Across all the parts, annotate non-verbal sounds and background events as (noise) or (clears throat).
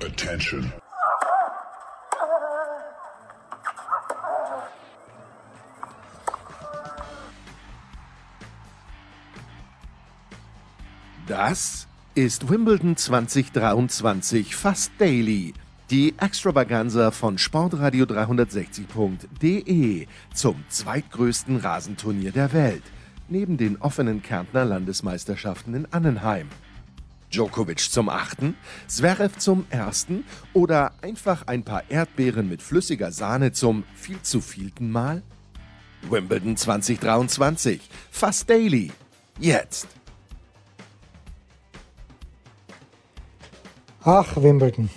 Attention. Das ist Wimbledon 2023 fast daily. Die Extravaganza von Sportradio 360.de zum zweitgrößten Rasenturnier der Welt, neben den offenen Kärntner Landesmeisterschaften in Annenheim. Djokovic zum achten, Zverev zum ersten oder einfach ein paar Erdbeeren mit flüssiger Sahne zum viel zu vielten Mal? Wimbledon 2023, fast daily. Jetzt. Ach, Wimbledon.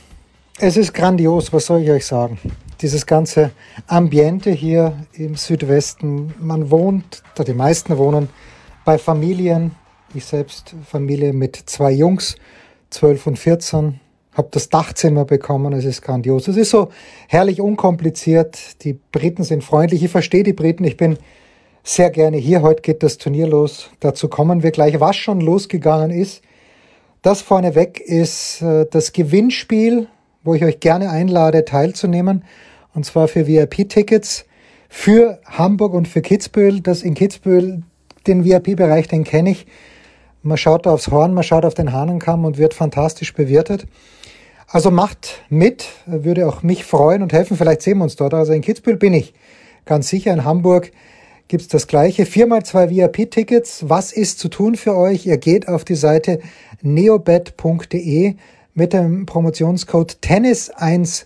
Es ist grandios, was soll ich euch sagen? Dieses ganze Ambiente hier im Südwesten. Man wohnt, oder die meisten wohnen bei Familien. Ich selbst Familie mit zwei Jungs, 12 und 14, habe das Dachzimmer bekommen. Es ist grandios. Es ist so herrlich unkompliziert. Die Briten sind freundlich. Ich verstehe die Briten. Ich bin sehr gerne hier. Heute geht das Turnier los. Dazu kommen wir gleich. Was schon losgegangen ist, das vorneweg ist äh, das Gewinnspiel, wo ich euch gerne einlade, teilzunehmen. Und zwar für VIP-Tickets für Hamburg und für Kitzbühel. Das in Kitzbühel, den VIP-Bereich, den kenne ich. Man schaut aufs Horn, man schaut auf den Hahnenkamm und wird fantastisch bewirtet. Also macht mit, würde auch mich freuen und helfen. Vielleicht sehen wir uns dort. Also in Kitzbühel bin ich ganz sicher. In Hamburg gibt's das gleiche. Viermal zwei VIP-Tickets. Was ist zu tun für euch? Ihr geht auf die Seite neobet.de mit dem Promotionscode Tennis10,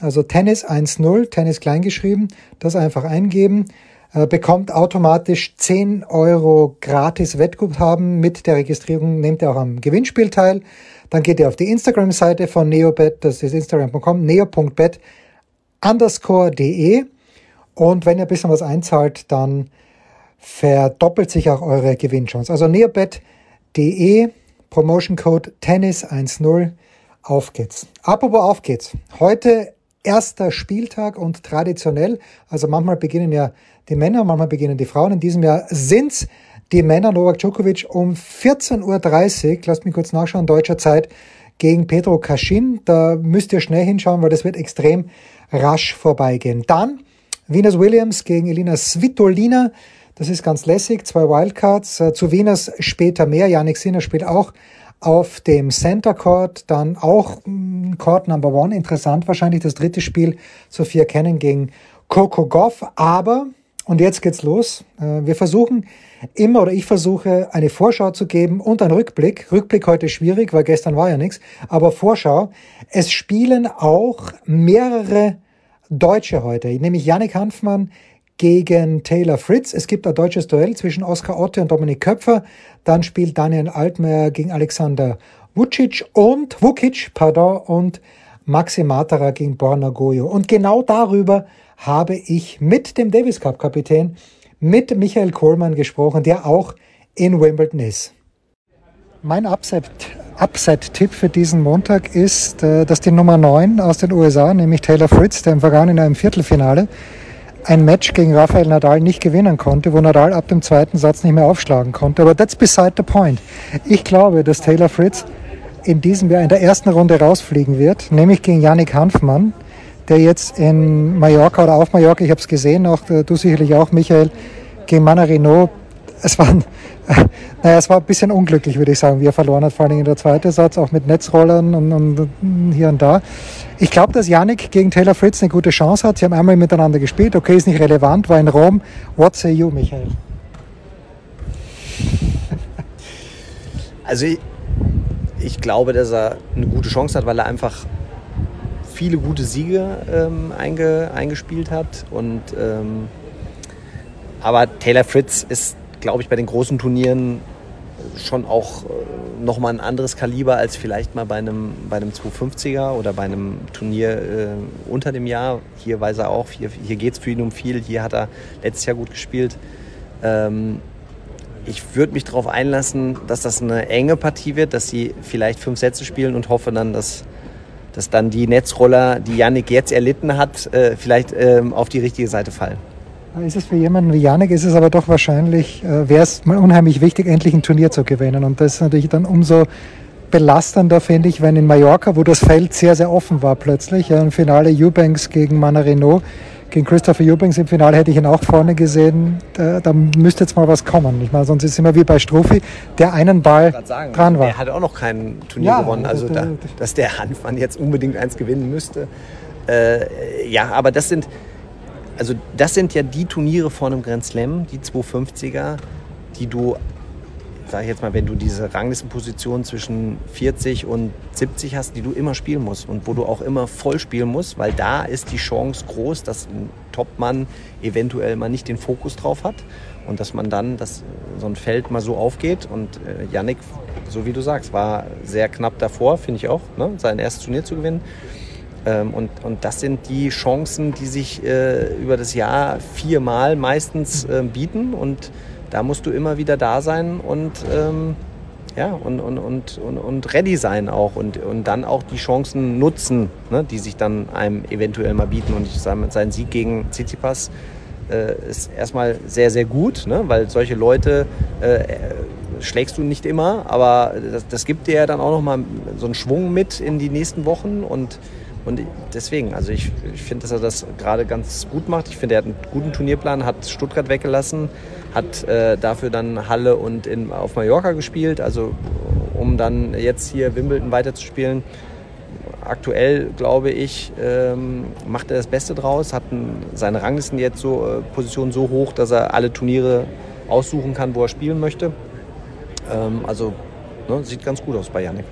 also Tennis10, Tennis kleingeschrieben, das einfach eingeben, bekommt automatisch 10 Euro gratis Wettguthaben. Mit der Registrierung nehmt ihr auch am Gewinnspiel teil. Dann geht ihr auf die Instagram-Seite von Neobet, das ist instagram.com, neo.bet underscore de. Und wenn ihr ein bisschen was einzahlt, dann verdoppelt sich auch eure Gewinnchance. Also neobet.de Promotion Code Tennis10. Auf geht's. Apropos auf geht's. Heute erster Spieltag und traditionell, also manchmal beginnen ja die Männer, manchmal beginnen die Frauen. In diesem Jahr sind's die Männer Novak Djokovic um 14.30 Uhr, lasst mich kurz nachschauen, deutscher Zeit, gegen Pedro Kaschin. Da müsst ihr schnell hinschauen, weil das wird extrem rasch vorbeigehen. Dann Venus Williams gegen Elina Svitolina. Das ist ganz lässig. Zwei Wildcards. Äh, zu Venus später mehr. Yannick Sinner spielt auch auf dem Center Court. Dann auch mm, Court Number One. Interessant wahrscheinlich das dritte Spiel. Sophia Cannon gegen Coco Goff. Aber, und jetzt geht's los. Äh, wir versuchen immer oder ich versuche eine Vorschau zu geben und einen Rückblick. Rückblick heute schwierig, weil gestern war ja nichts. Aber Vorschau. Es spielen auch mehrere Deutsche heute, nämlich Yannick Hanfmann gegen Taylor Fritz. Es gibt ein deutsches Duell zwischen Oskar Otte und Dominik Köpfer. Dann spielt Daniel Altmaier gegen Alexander Vucic und Vukic, pardon, und Maxi Matera gegen Borna Goyo. Und genau darüber habe ich mit dem Davis Cup Kapitän, mit Michael Kohlmann gesprochen, der auch in Wimbledon ist. Mein Upset-Tipp für diesen Montag ist, äh, dass die Nummer 9 aus den USA, nämlich Taylor Fritz, der im vergangenen Viertelfinale ein Match gegen Rafael Nadal nicht gewinnen konnte, wo Nadal ab dem zweiten Satz nicht mehr aufschlagen konnte. Aber that's beside the point. Ich glaube, dass Taylor Fritz in diesem Jahr in der ersten Runde rausfliegen wird, nämlich gegen Yannick Hanfmann, der jetzt in Mallorca oder auf Mallorca, ich habe es gesehen, auch äh, du sicherlich auch, Michael, gegen Manarino. Es war, (laughs) naja, es war ein bisschen unglücklich, würde ich sagen, wie er verloren hat, vor allem in der zweiten Satz, auch mit Netzrollern und, und hier und da. Ich glaube, dass Yannick gegen Taylor Fritz eine gute Chance hat. Sie haben einmal miteinander gespielt. Okay, ist nicht relevant, war in Rom. What say you, Michael? Also ich, ich glaube, dass er eine gute Chance hat, weil er einfach viele gute Siege ähm, einge, eingespielt hat. Und, ähm, aber Taylor Fritz ist, glaube ich, bei den großen Turnieren schon auch äh, nochmal ein anderes Kaliber als vielleicht mal bei einem, bei einem 250er oder bei einem Turnier äh, unter dem Jahr. Hier weiß er auch, hier, hier geht es für ihn um viel. Hier hat er letztes Jahr gut gespielt. Ähm, ich würde mich darauf einlassen, dass das eine enge Partie wird, dass sie vielleicht fünf Sätze spielen und hoffe dann, dass, dass dann die Netzroller, die Yannick jetzt erlitten hat, äh, vielleicht ähm, auf die richtige Seite fallen. Ist es für jemanden wie Janik, ist es aber doch wahrscheinlich, äh, wäre es mal unheimlich wichtig, endlich ein Turnier zu gewinnen. Und das ist natürlich dann umso belastender, finde ich, wenn in Mallorca, wo das Feld sehr, sehr offen war plötzlich, ja, im Finale Eubanks gegen Manarino, gegen Christopher Eubanks im Finale hätte ich ihn auch vorne gesehen. Da, da müsste jetzt mal was kommen. Ich meine, sonst ist es immer wie bei Struffi, der einen Ball sagen, dran war. Der hat auch noch kein Turnier ja, gewonnen. Also, da, dass der Hanfmann jetzt unbedingt eins gewinnen müsste. Äh, ja, aber das sind, also das sind ja die Turniere vor einem Grand Slam, die 250er, die du sage ich jetzt mal, wenn du diese Ranglistenposition zwischen 40 und 70 hast, die du immer spielen musst und wo du auch immer voll spielen musst, weil da ist die Chance groß, dass ein Topmann eventuell mal nicht den Fokus drauf hat und dass man dann, dass so ein Feld mal so aufgeht und äh, Yannick, so wie du sagst, war sehr knapp davor, finde ich auch, ne, sein erstes Turnier zu gewinnen. Ähm, und, und das sind die Chancen, die sich äh, über das Jahr viermal meistens äh, bieten und da musst du immer wieder da sein und, ähm, ja, und, und, und, und, und ready sein auch und, und dann auch die Chancen nutzen, ne, die sich dann einem eventuell mal bieten. Und ich sage, sein Sieg gegen Tsitsipas äh, ist erstmal sehr, sehr gut, ne, weil solche Leute äh, schlägst du nicht immer, aber das, das gibt dir ja dann auch nochmal so einen Schwung mit in die nächsten Wochen und und deswegen, also ich, ich finde, dass er das gerade ganz gut macht. Ich finde, er hat einen guten Turnierplan, hat Stuttgart weggelassen, hat äh, dafür dann Halle und in, auf Mallorca gespielt, also um dann jetzt hier Wimbledon weiterzuspielen. Aktuell, glaube ich, ähm, macht er das Beste draus, hat ein, seine Ranglisten jetzt so äh, Position so hoch, dass er alle Turniere aussuchen kann, wo er spielen möchte. Ähm, also ne, sieht ganz gut aus bei Janik.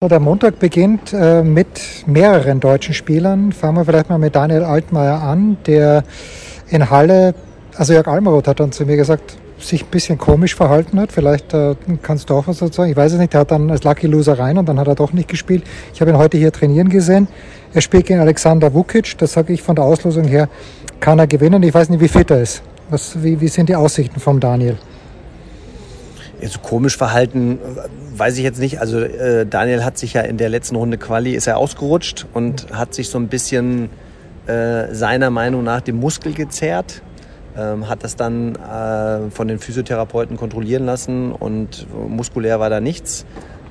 Der Montag beginnt äh, mit mehreren deutschen Spielern. Fangen wir vielleicht mal mit Daniel Altmaier an, der in Halle also Jörg Almaroth hat dann zu mir gesagt, sich ein bisschen komisch verhalten hat. Vielleicht äh, kannst du auch was dazu sagen. Ich weiß es nicht. Er hat dann als Lucky Loser rein und dann hat er doch nicht gespielt. Ich habe ihn heute hier trainieren gesehen. Er spielt gegen Alexander Vukic. Das sage ich von der Auslosung her, kann er gewinnen. Ich weiß nicht, wie fit er ist. Was, wie, wie sind die Aussichten vom Daniel? Ja, so komisch verhalten, weiß ich jetzt nicht. Also äh, Daniel hat sich ja in der letzten Runde Quali ist er ausgerutscht und hat sich so ein bisschen äh, seiner Meinung nach den Muskel gezerrt ähm, hat das dann äh, von den Physiotherapeuten kontrollieren lassen und muskulär war da nichts.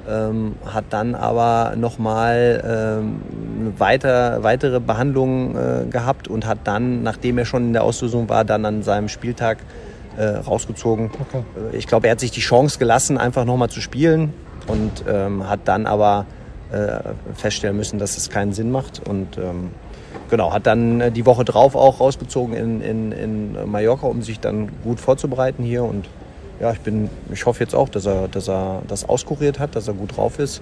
Ähm, hat dann aber nochmal ähm, weiter, weitere Behandlungen äh, gehabt und hat dann, nachdem er schon in der Auslösung war, dann an seinem Spieltag äh, rausgezogen. Okay. Äh, ich glaube, er hat sich die Chance gelassen, einfach nochmal zu spielen und ähm, hat dann aber äh, feststellen müssen, dass es keinen Sinn macht und ähm, genau, hat dann äh, die Woche drauf auch rausgezogen in, in, in Mallorca, um sich dann gut vorzubereiten hier. Und ja, ich bin, ich hoffe jetzt auch, dass er, dass er das auskuriert hat, dass er gut drauf ist.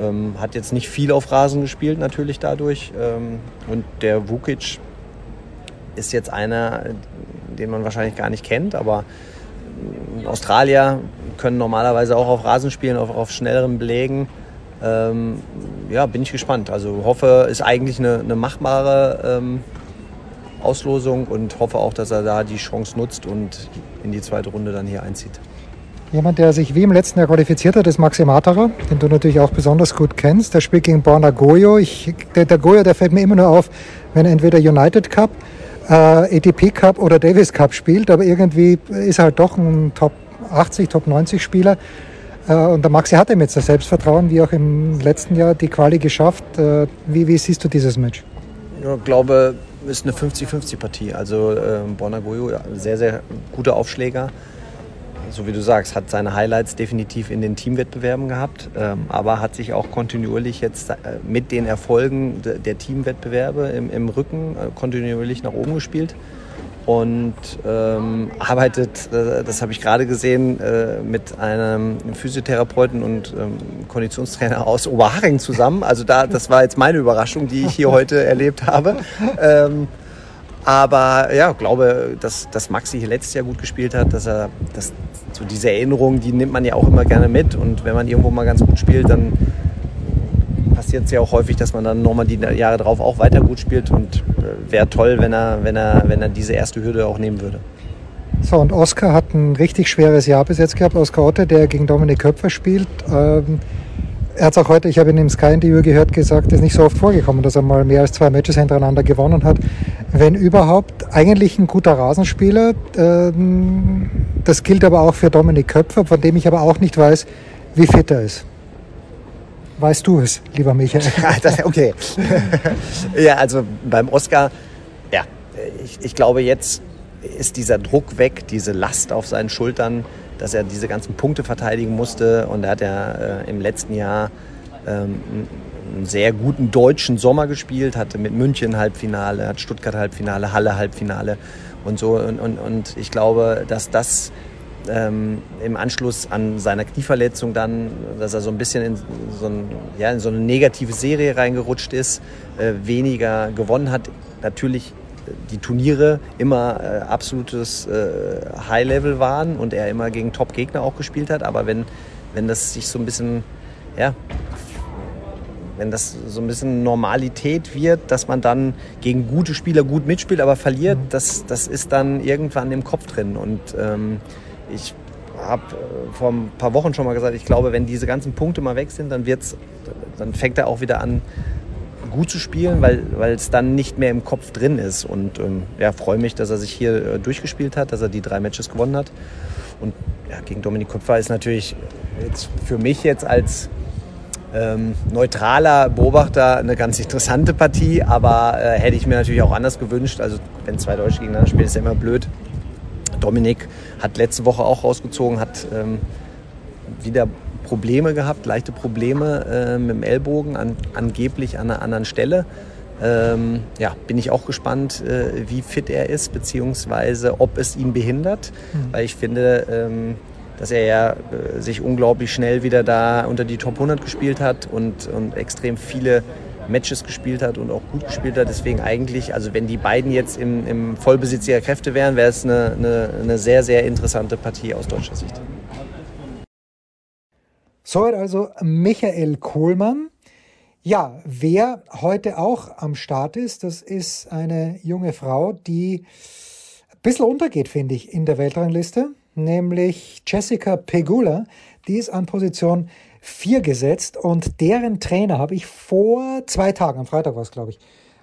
Ähm, hat jetzt nicht viel auf Rasen gespielt natürlich dadurch. Ähm, und der Vukic ist jetzt einer, den man wahrscheinlich gar nicht kennt, aber Australier können normalerweise auch auf Rasen spielen, auf, auf schnelleren Belägen ähm, ja, bin ich gespannt. Also hoffe, ist eigentlich eine, eine machbare ähm, Auslosung und hoffe auch, dass er da die Chance nutzt und in die zweite Runde dann hier einzieht. Jemand, der sich wie im letzten Jahr qualifiziert hat, ist Maxi Materer, den du natürlich auch besonders gut kennst. Der spielt gegen Borna Goyo. Ich, der, der Goyo, der fällt mir immer nur auf, wenn er entweder United Cup, äh, ATP Cup oder Davis Cup spielt, aber irgendwie ist er halt doch ein Top 80, Top 90 Spieler. Äh, und der Maxi hatte mit das Selbstvertrauen, wie auch im letzten Jahr, die Quali geschafft. Äh, wie, wie siehst du dieses Match? Ich glaube, es ist eine 50-50-Partie. Also äh, Bonagoyo, sehr, sehr guter Aufschläger. So wie du sagst, hat seine Highlights definitiv in den Teamwettbewerben gehabt, ähm, aber hat sich auch kontinuierlich jetzt äh, mit den Erfolgen der Teamwettbewerbe im, im Rücken äh, kontinuierlich nach oben gespielt und ähm, arbeitet, äh, das habe ich gerade gesehen, mit einem Physiotherapeuten und ähm, Konditionstrainer aus Oberhaching zusammen. Also da, das war jetzt meine Überraschung, die ich hier heute erlebt habe. Ähm, aber ja, glaube, dass, dass Maxi hier letztes Jahr gut gespielt hat, dass er, dass so diese Erinnerung, die nimmt man ja auch immer gerne mit. Und wenn man irgendwo mal ganz gut spielt, dann passiert es ja auch häufig, dass man dann nochmal die Jahre drauf auch weiter gut spielt und äh, wäre toll, wenn er, wenn, er, wenn er diese erste Hürde auch nehmen würde. So, und Oskar hat ein richtig schweres Jahr bis jetzt gehabt. Oskar Otte, der gegen Dominik Köpfer spielt. Ähm, er hat es auch heute, ich habe ihn im Sky-Interview gehört, gesagt, ist nicht so oft vorgekommen, dass er mal mehr als zwei Matches hintereinander gewonnen hat. Wenn überhaupt, eigentlich ein guter Rasenspieler. Ähm, das gilt aber auch für Dominik Köpfer, von dem ich aber auch nicht weiß, wie fit er ist. Weißt du es, lieber Michael? (laughs) okay. ja, also beim Oscar, ja, ich, ich glaube, jetzt ist dieser Druck weg, diese Last auf seinen Schultern, dass er diese ganzen Punkte verteidigen musste. Und er hat ja äh, im letzten Jahr ähm, einen sehr guten deutschen Sommer gespielt, hatte mit München Halbfinale, hat Stuttgart Halbfinale, Halle Halbfinale und so. Und, und, und ich glaube, dass das ähm, im Anschluss an seiner Knieverletzung dann, dass er so ein bisschen in so, ein, ja, in so eine negative Serie reingerutscht ist, äh, weniger gewonnen hat. Natürlich die Turniere immer äh, absolutes äh, High-Level waren und er immer gegen Top-Gegner auch gespielt hat. Aber wenn, wenn das sich so ein bisschen, ja, wenn das so ein bisschen Normalität wird, dass man dann gegen gute Spieler gut mitspielt, aber verliert, mhm. das, das ist dann irgendwann im Kopf drin. Und ähm, ich habe äh, vor ein paar Wochen schon mal gesagt, ich glaube, wenn diese ganzen Punkte mal weg sind, dann, wird's, dann fängt er auch wieder an, gut zu spielen, weil, es dann nicht mehr im Kopf drin ist. Und ähm, ja, freue mich, dass er sich hier äh, durchgespielt hat, dass er die drei Matches gewonnen hat. Und ja, gegen Dominik Köpfer ist natürlich jetzt für mich jetzt als ähm, neutraler Beobachter eine ganz interessante Partie, aber äh, hätte ich mir natürlich auch anders gewünscht. Also wenn zwei Deutsche gegeneinander spielen, ist ja immer blöd. Dominik hat letzte Woche auch rausgezogen, hat ähm, wieder Probleme gehabt, leichte Probleme äh, mit dem Ellbogen, an, angeblich an einer anderen Stelle. Ähm, ja, bin ich auch gespannt, äh, wie fit er ist, beziehungsweise ob es ihn behindert. Mhm. Weil ich finde, ähm, dass er ja äh, sich unglaublich schnell wieder da unter die Top 100 gespielt hat und, und extrem viele Matches gespielt hat und auch gut gespielt hat. Deswegen eigentlich, also wenn die beiden jetzt im, im Vollbesitz ihrer Kräfte wären, wäre es eine, eine, eine sehr, sehr interessante Partie aus deutscher Sicht. Soweit also Michael Kohlmann. Ja, wer heute auch am Start ist, das ist eine junge Frau, die ein bisschen untergeht, finde ich, in der Weltrangliste, nämlich Jessica Pegula. Die ist an Position vier gesetzt und deren Trainer habe ich vor zwei Tagen, am Freitag war es, glaube ich,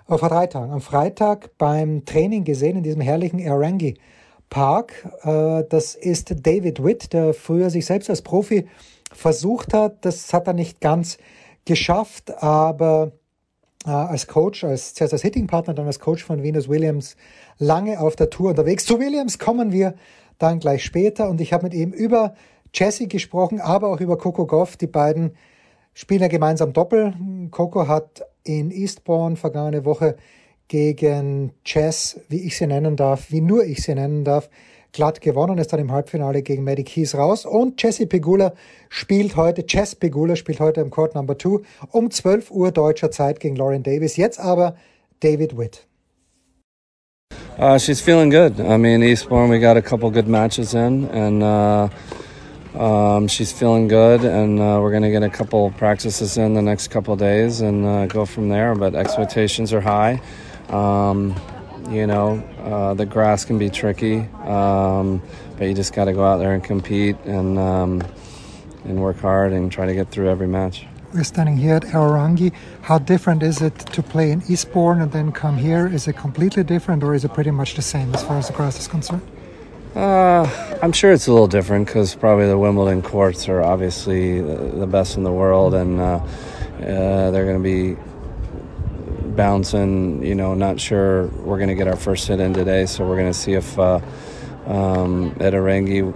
oder vor drei Tagen, am Freitag beim Training gesehen in diesem herrlichen Erangi Park. Äh, das ist David Witt, der früher sich selbst als Profi versucht hat. Das hat er nicht ganz geschafft, aber äh, als Coach, als, zuerst als Hitting-Partner, dann als Coach von Venus Williams lange auf der Tour unterwegs. Zu Williams kommen wir dann gleich später und ich habe mit ihm über Jesse gesprochen, aber auch über Coco Goff. Die beiden spielen ja gemeinsam Doppel. Coco hat in Eastbourne vergangene Woche gegen Chess, wie ich sie nennen darf, wie nur ich sie nennen darf, glatt gewonnen, ist dann im Halbfinale gegen Maddie Keys raus. Und Jesse Pegula spielt heute, Chess Pegula spielt heute im Court Number 2 um 12 Uhr deutscher Zeit gegen Lauren Davis. Jetzt aber David Witt. Uh, she's feeling good. I mean, Eastbourne, we got a couple good matches in, and uh, Um, she's feeling good, and uh, we're going to get a couple practices in the next couple days and uh, go from there. But expectations are high. Um, you know, uh, the grass can be tricky, um, but you just got to go out there and compete and um, and work hard and try to get through every match. We're standing here at Aorangi. How different is it to play in Eastbourne and then come here? Is it completely different, or is it pretty much the same as far as the grass is concerned? Uh, I'm sure it's a little different because probably the Wimbledon courts are obviously the best in the world, and uh, uh, they're going to be bouncing. You know, not sure we're going to get our first hit in today, so we're going to see if uh, um, at Arangi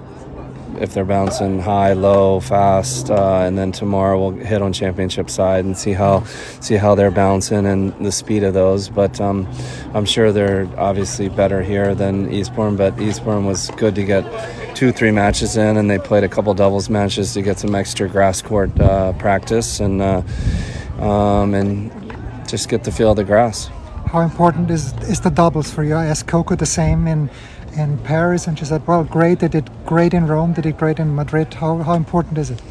if they're bouncing high, low, fast, uh, and then tomorrow we'll hit on championship side and see how see how they're bouncing and the speed of those. But um, I'm sure they're obviously better here than Eastbourne. But Eastbourne was good to get two, three matches in, and they played a couple doubles matches to get some extra grass court uh, practice and uh, um, and just get the feel of the grass. How important is is the doubles for you? I asked Coco the same in in Paris, and she said, "Well, great. They did great in Rome. They did great in Madrid. How how important is it?"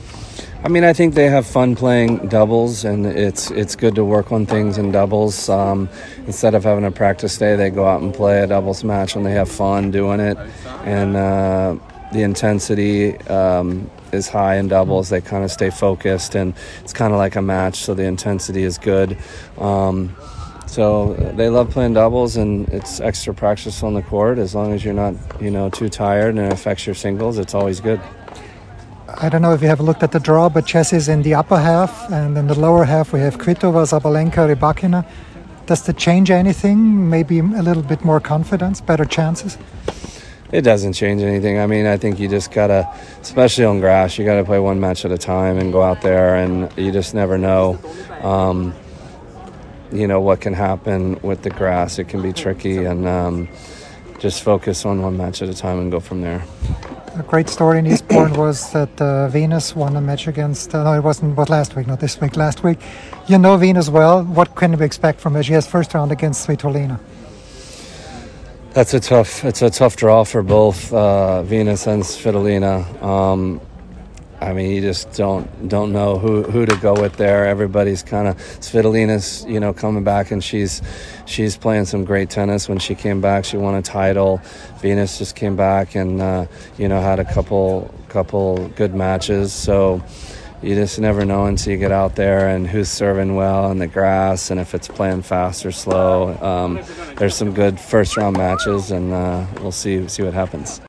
I mean, I think they have fun playing doubles, and it's it's good to work on things in doubles. Um, instead of having a practice day, they go out and play a doubles match, and they have fun doing it. And uh, the intensity um, is high in doubles. They kind of stay focused, and it's kind of like a match, so the intensity is good. Um, so they love playing doubles, and it's extra practice on the court. As long as you're not, you know, too tired and it affects your singles, it's always good. I don't know if you have looked at the draw, but chess is in the upper half, and in the lower half we have Kvitova, Zabalenka, Rybakina. Does that change anything? Maybe a little bit more confidence, better chances? It doesn't change anything. I mean, I think you just gotta, especially on grass, you gotta play one match at a time and go out there, and you just never know. Um, you know what can happen with the grass. It can be tricky, and um, just focus on one match at a time and go from there. A great story in Eastbourne (clears throat) was that uh, Venus won a match against. Uh, no, it wasn't. But last week, not this week. Last week, you know Venus well. What can we expect from her? She has first round against Svitolina. That's a tough. It's a tough draw for both uh, Venus and Svitolina. Um, I mean, you just don't don't know who, who to go with there. Everybody's kind of Svitolina's, you know, coming back and she's she's playing some great tennis. When she came back, she won a title. Venus just came back and uh, you know had a couple couple good matches. So you just never know until you get out there and who's serving well in the grass and if it's playing fast or slow. Um, there's some good first round matches and uh, we'll see see what happens.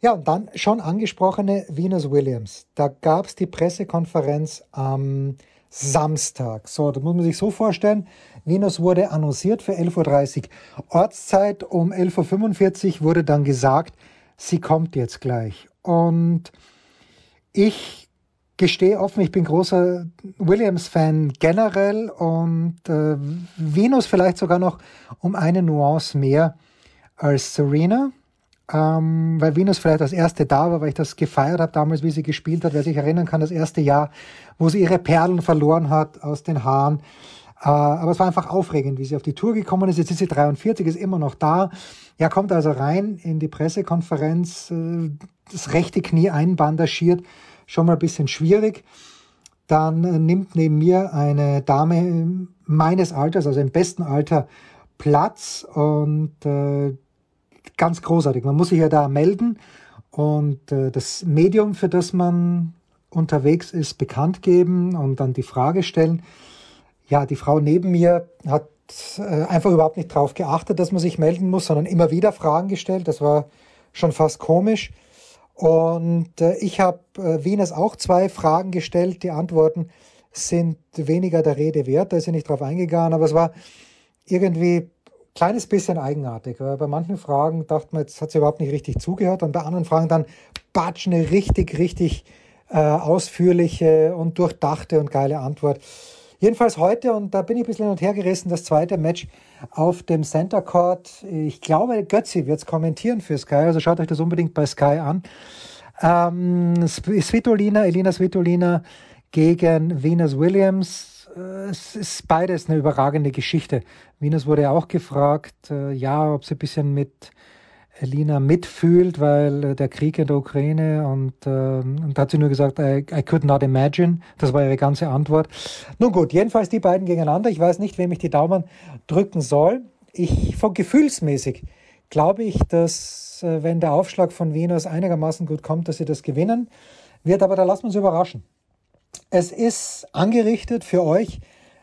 Ja, und dann schon angesprochene Venus Williams. Da gab es die Pressekonferenz am Samstag. So, da muss man sich so vorstellen, Venus wurde annonciert für 11.30 Uhr Ortszeit. Um 11.45 Uhr wurde dann gesagt, sie kommt jetzt gleich. Und ich gestehe offen, ich bin großer Williams-Fan generell und äh, Venus vielleicht sogar noch um eine Nuance mehr als Serena ähm, weil Venus vielleicht das erste da war, weil ich das gefeiert habe damals, wie sie gespielt hat. Wer sich erinnern kann, das erste Jahr, wo sie ihre Perlen verloren hat aus den Haaren. Äh, aber es war einfach aufregend, wie sie auf die Tour gekommen ist. Jetzt ist sie 43, ist immer noch da. Ja, kommt also rein in die Pressekonferenz, äh, das rechte Knie einbandagiert, schon mal ein bisschen schwierig. Dann äh, nimmt neben mir eine Dame meines Alters, also im besten Alter, Platz und äh, ganz großartig. Man muss sich ja da melden und äh, das Medium, für das man unterwegs ist, bekannt geben und dann die Frage stellen. Ja, die Frau neben mir hat äh, einfach überhaupt nicht darauf geachtet, dass man sich melden muss, sondern immer wieder Fragen gestellt. Das war schon fast komisch. Und äh, ich habe äh, Venus auch zwei Fragen gestellt. Die Antworten sind weniger der Rede wert. Da ist sie nicht drauf eingegangen, aber es war irgendwie kleines bisschen eigenartig. Weil bei manchen Fragen dachte man, jetzt hat sie überhaupt nicht richtig zugehört und bei anderen Fragen dann batsch eine richtig, richtig äh, ausführliche und durchdachte und geile Antwort. Jedenfalls heute, und da bin ich ein bisschen hin und her gerissen, das zweite Match auf dem Center Court. Ich glaube, Götzi wird es kommentieren für Sky, also schaut euch das unbedingt bei Sky an. Ähm, Svitolina, Elina Svitolina gegen Venus Williams äh, es ist beides eine überragende Geschichte. Venus wurde auch gefragt, äh, ja, ob sie ein bisschen mit Elina mitfühlt, weil äh, der Krieg in der Ukraine und, äh, und hat sie nur gesagt, I, I could not imagine. Das war ihre ganze Antwort. Nun gut, jedenfalls die beiden gegeneinander. Ich weiß nicht, wem ich die Daumen drücken soll. Ich, von gefühlsmäßig glaube ich, dass äh, wenn der Aufschlag von Venus einigermaßen gut kommt, dass sie das gewinnen wird, aber da lassen wir uns überraschen. Es ist angerichtet für euch.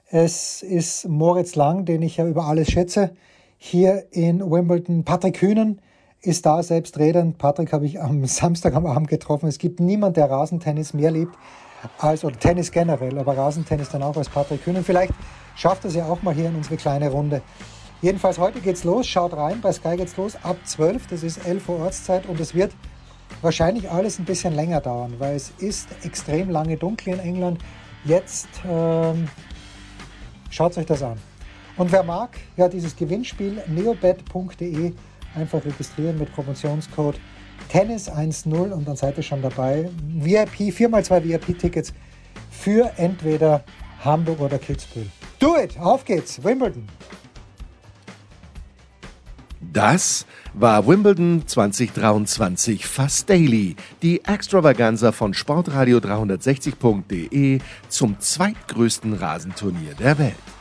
Es ist Moritz Lang, den ich ja über alles schätze, hier in Wimbledon. Patrick Hühnen ist da selbstredend. Patrick habe ich am (laughs) Samstag am Abend getroffen. Es gibt niemand, der Rasentennis mehr liebt als, oder Tennis generell, aber Rasentennis dann auch als Patrick Hühnen. Vielleicht schafft er es ja auch mal hier in unsere kleine Runde. Jedenfalls heute geht's los. Schaut rein. Bei Sky geht's los ab 12. Das ist 11 Uhr Ortszeit und es wird wahrscheinlich alles ein bisschen länger dauern, weil es ist extrem lange dunkel in England. Jetzt ähm, schaut euch das an. Und wer mag, ja, dieses Gewinnspiel neobet.de einfach registrieren mit Promotionscode Tennis10 und dann seid ihr schon dabei. VIP, 4x2 VIP-Tickets für entweder Hamburg oder Kitzbühel. Do it! Auf geht's! Wimbledon! Das war Wimbledon 2023 Fast Daily, die Extravaganza von Sportradio 360.de zum zweitgrößten Rasenturnier der Welt.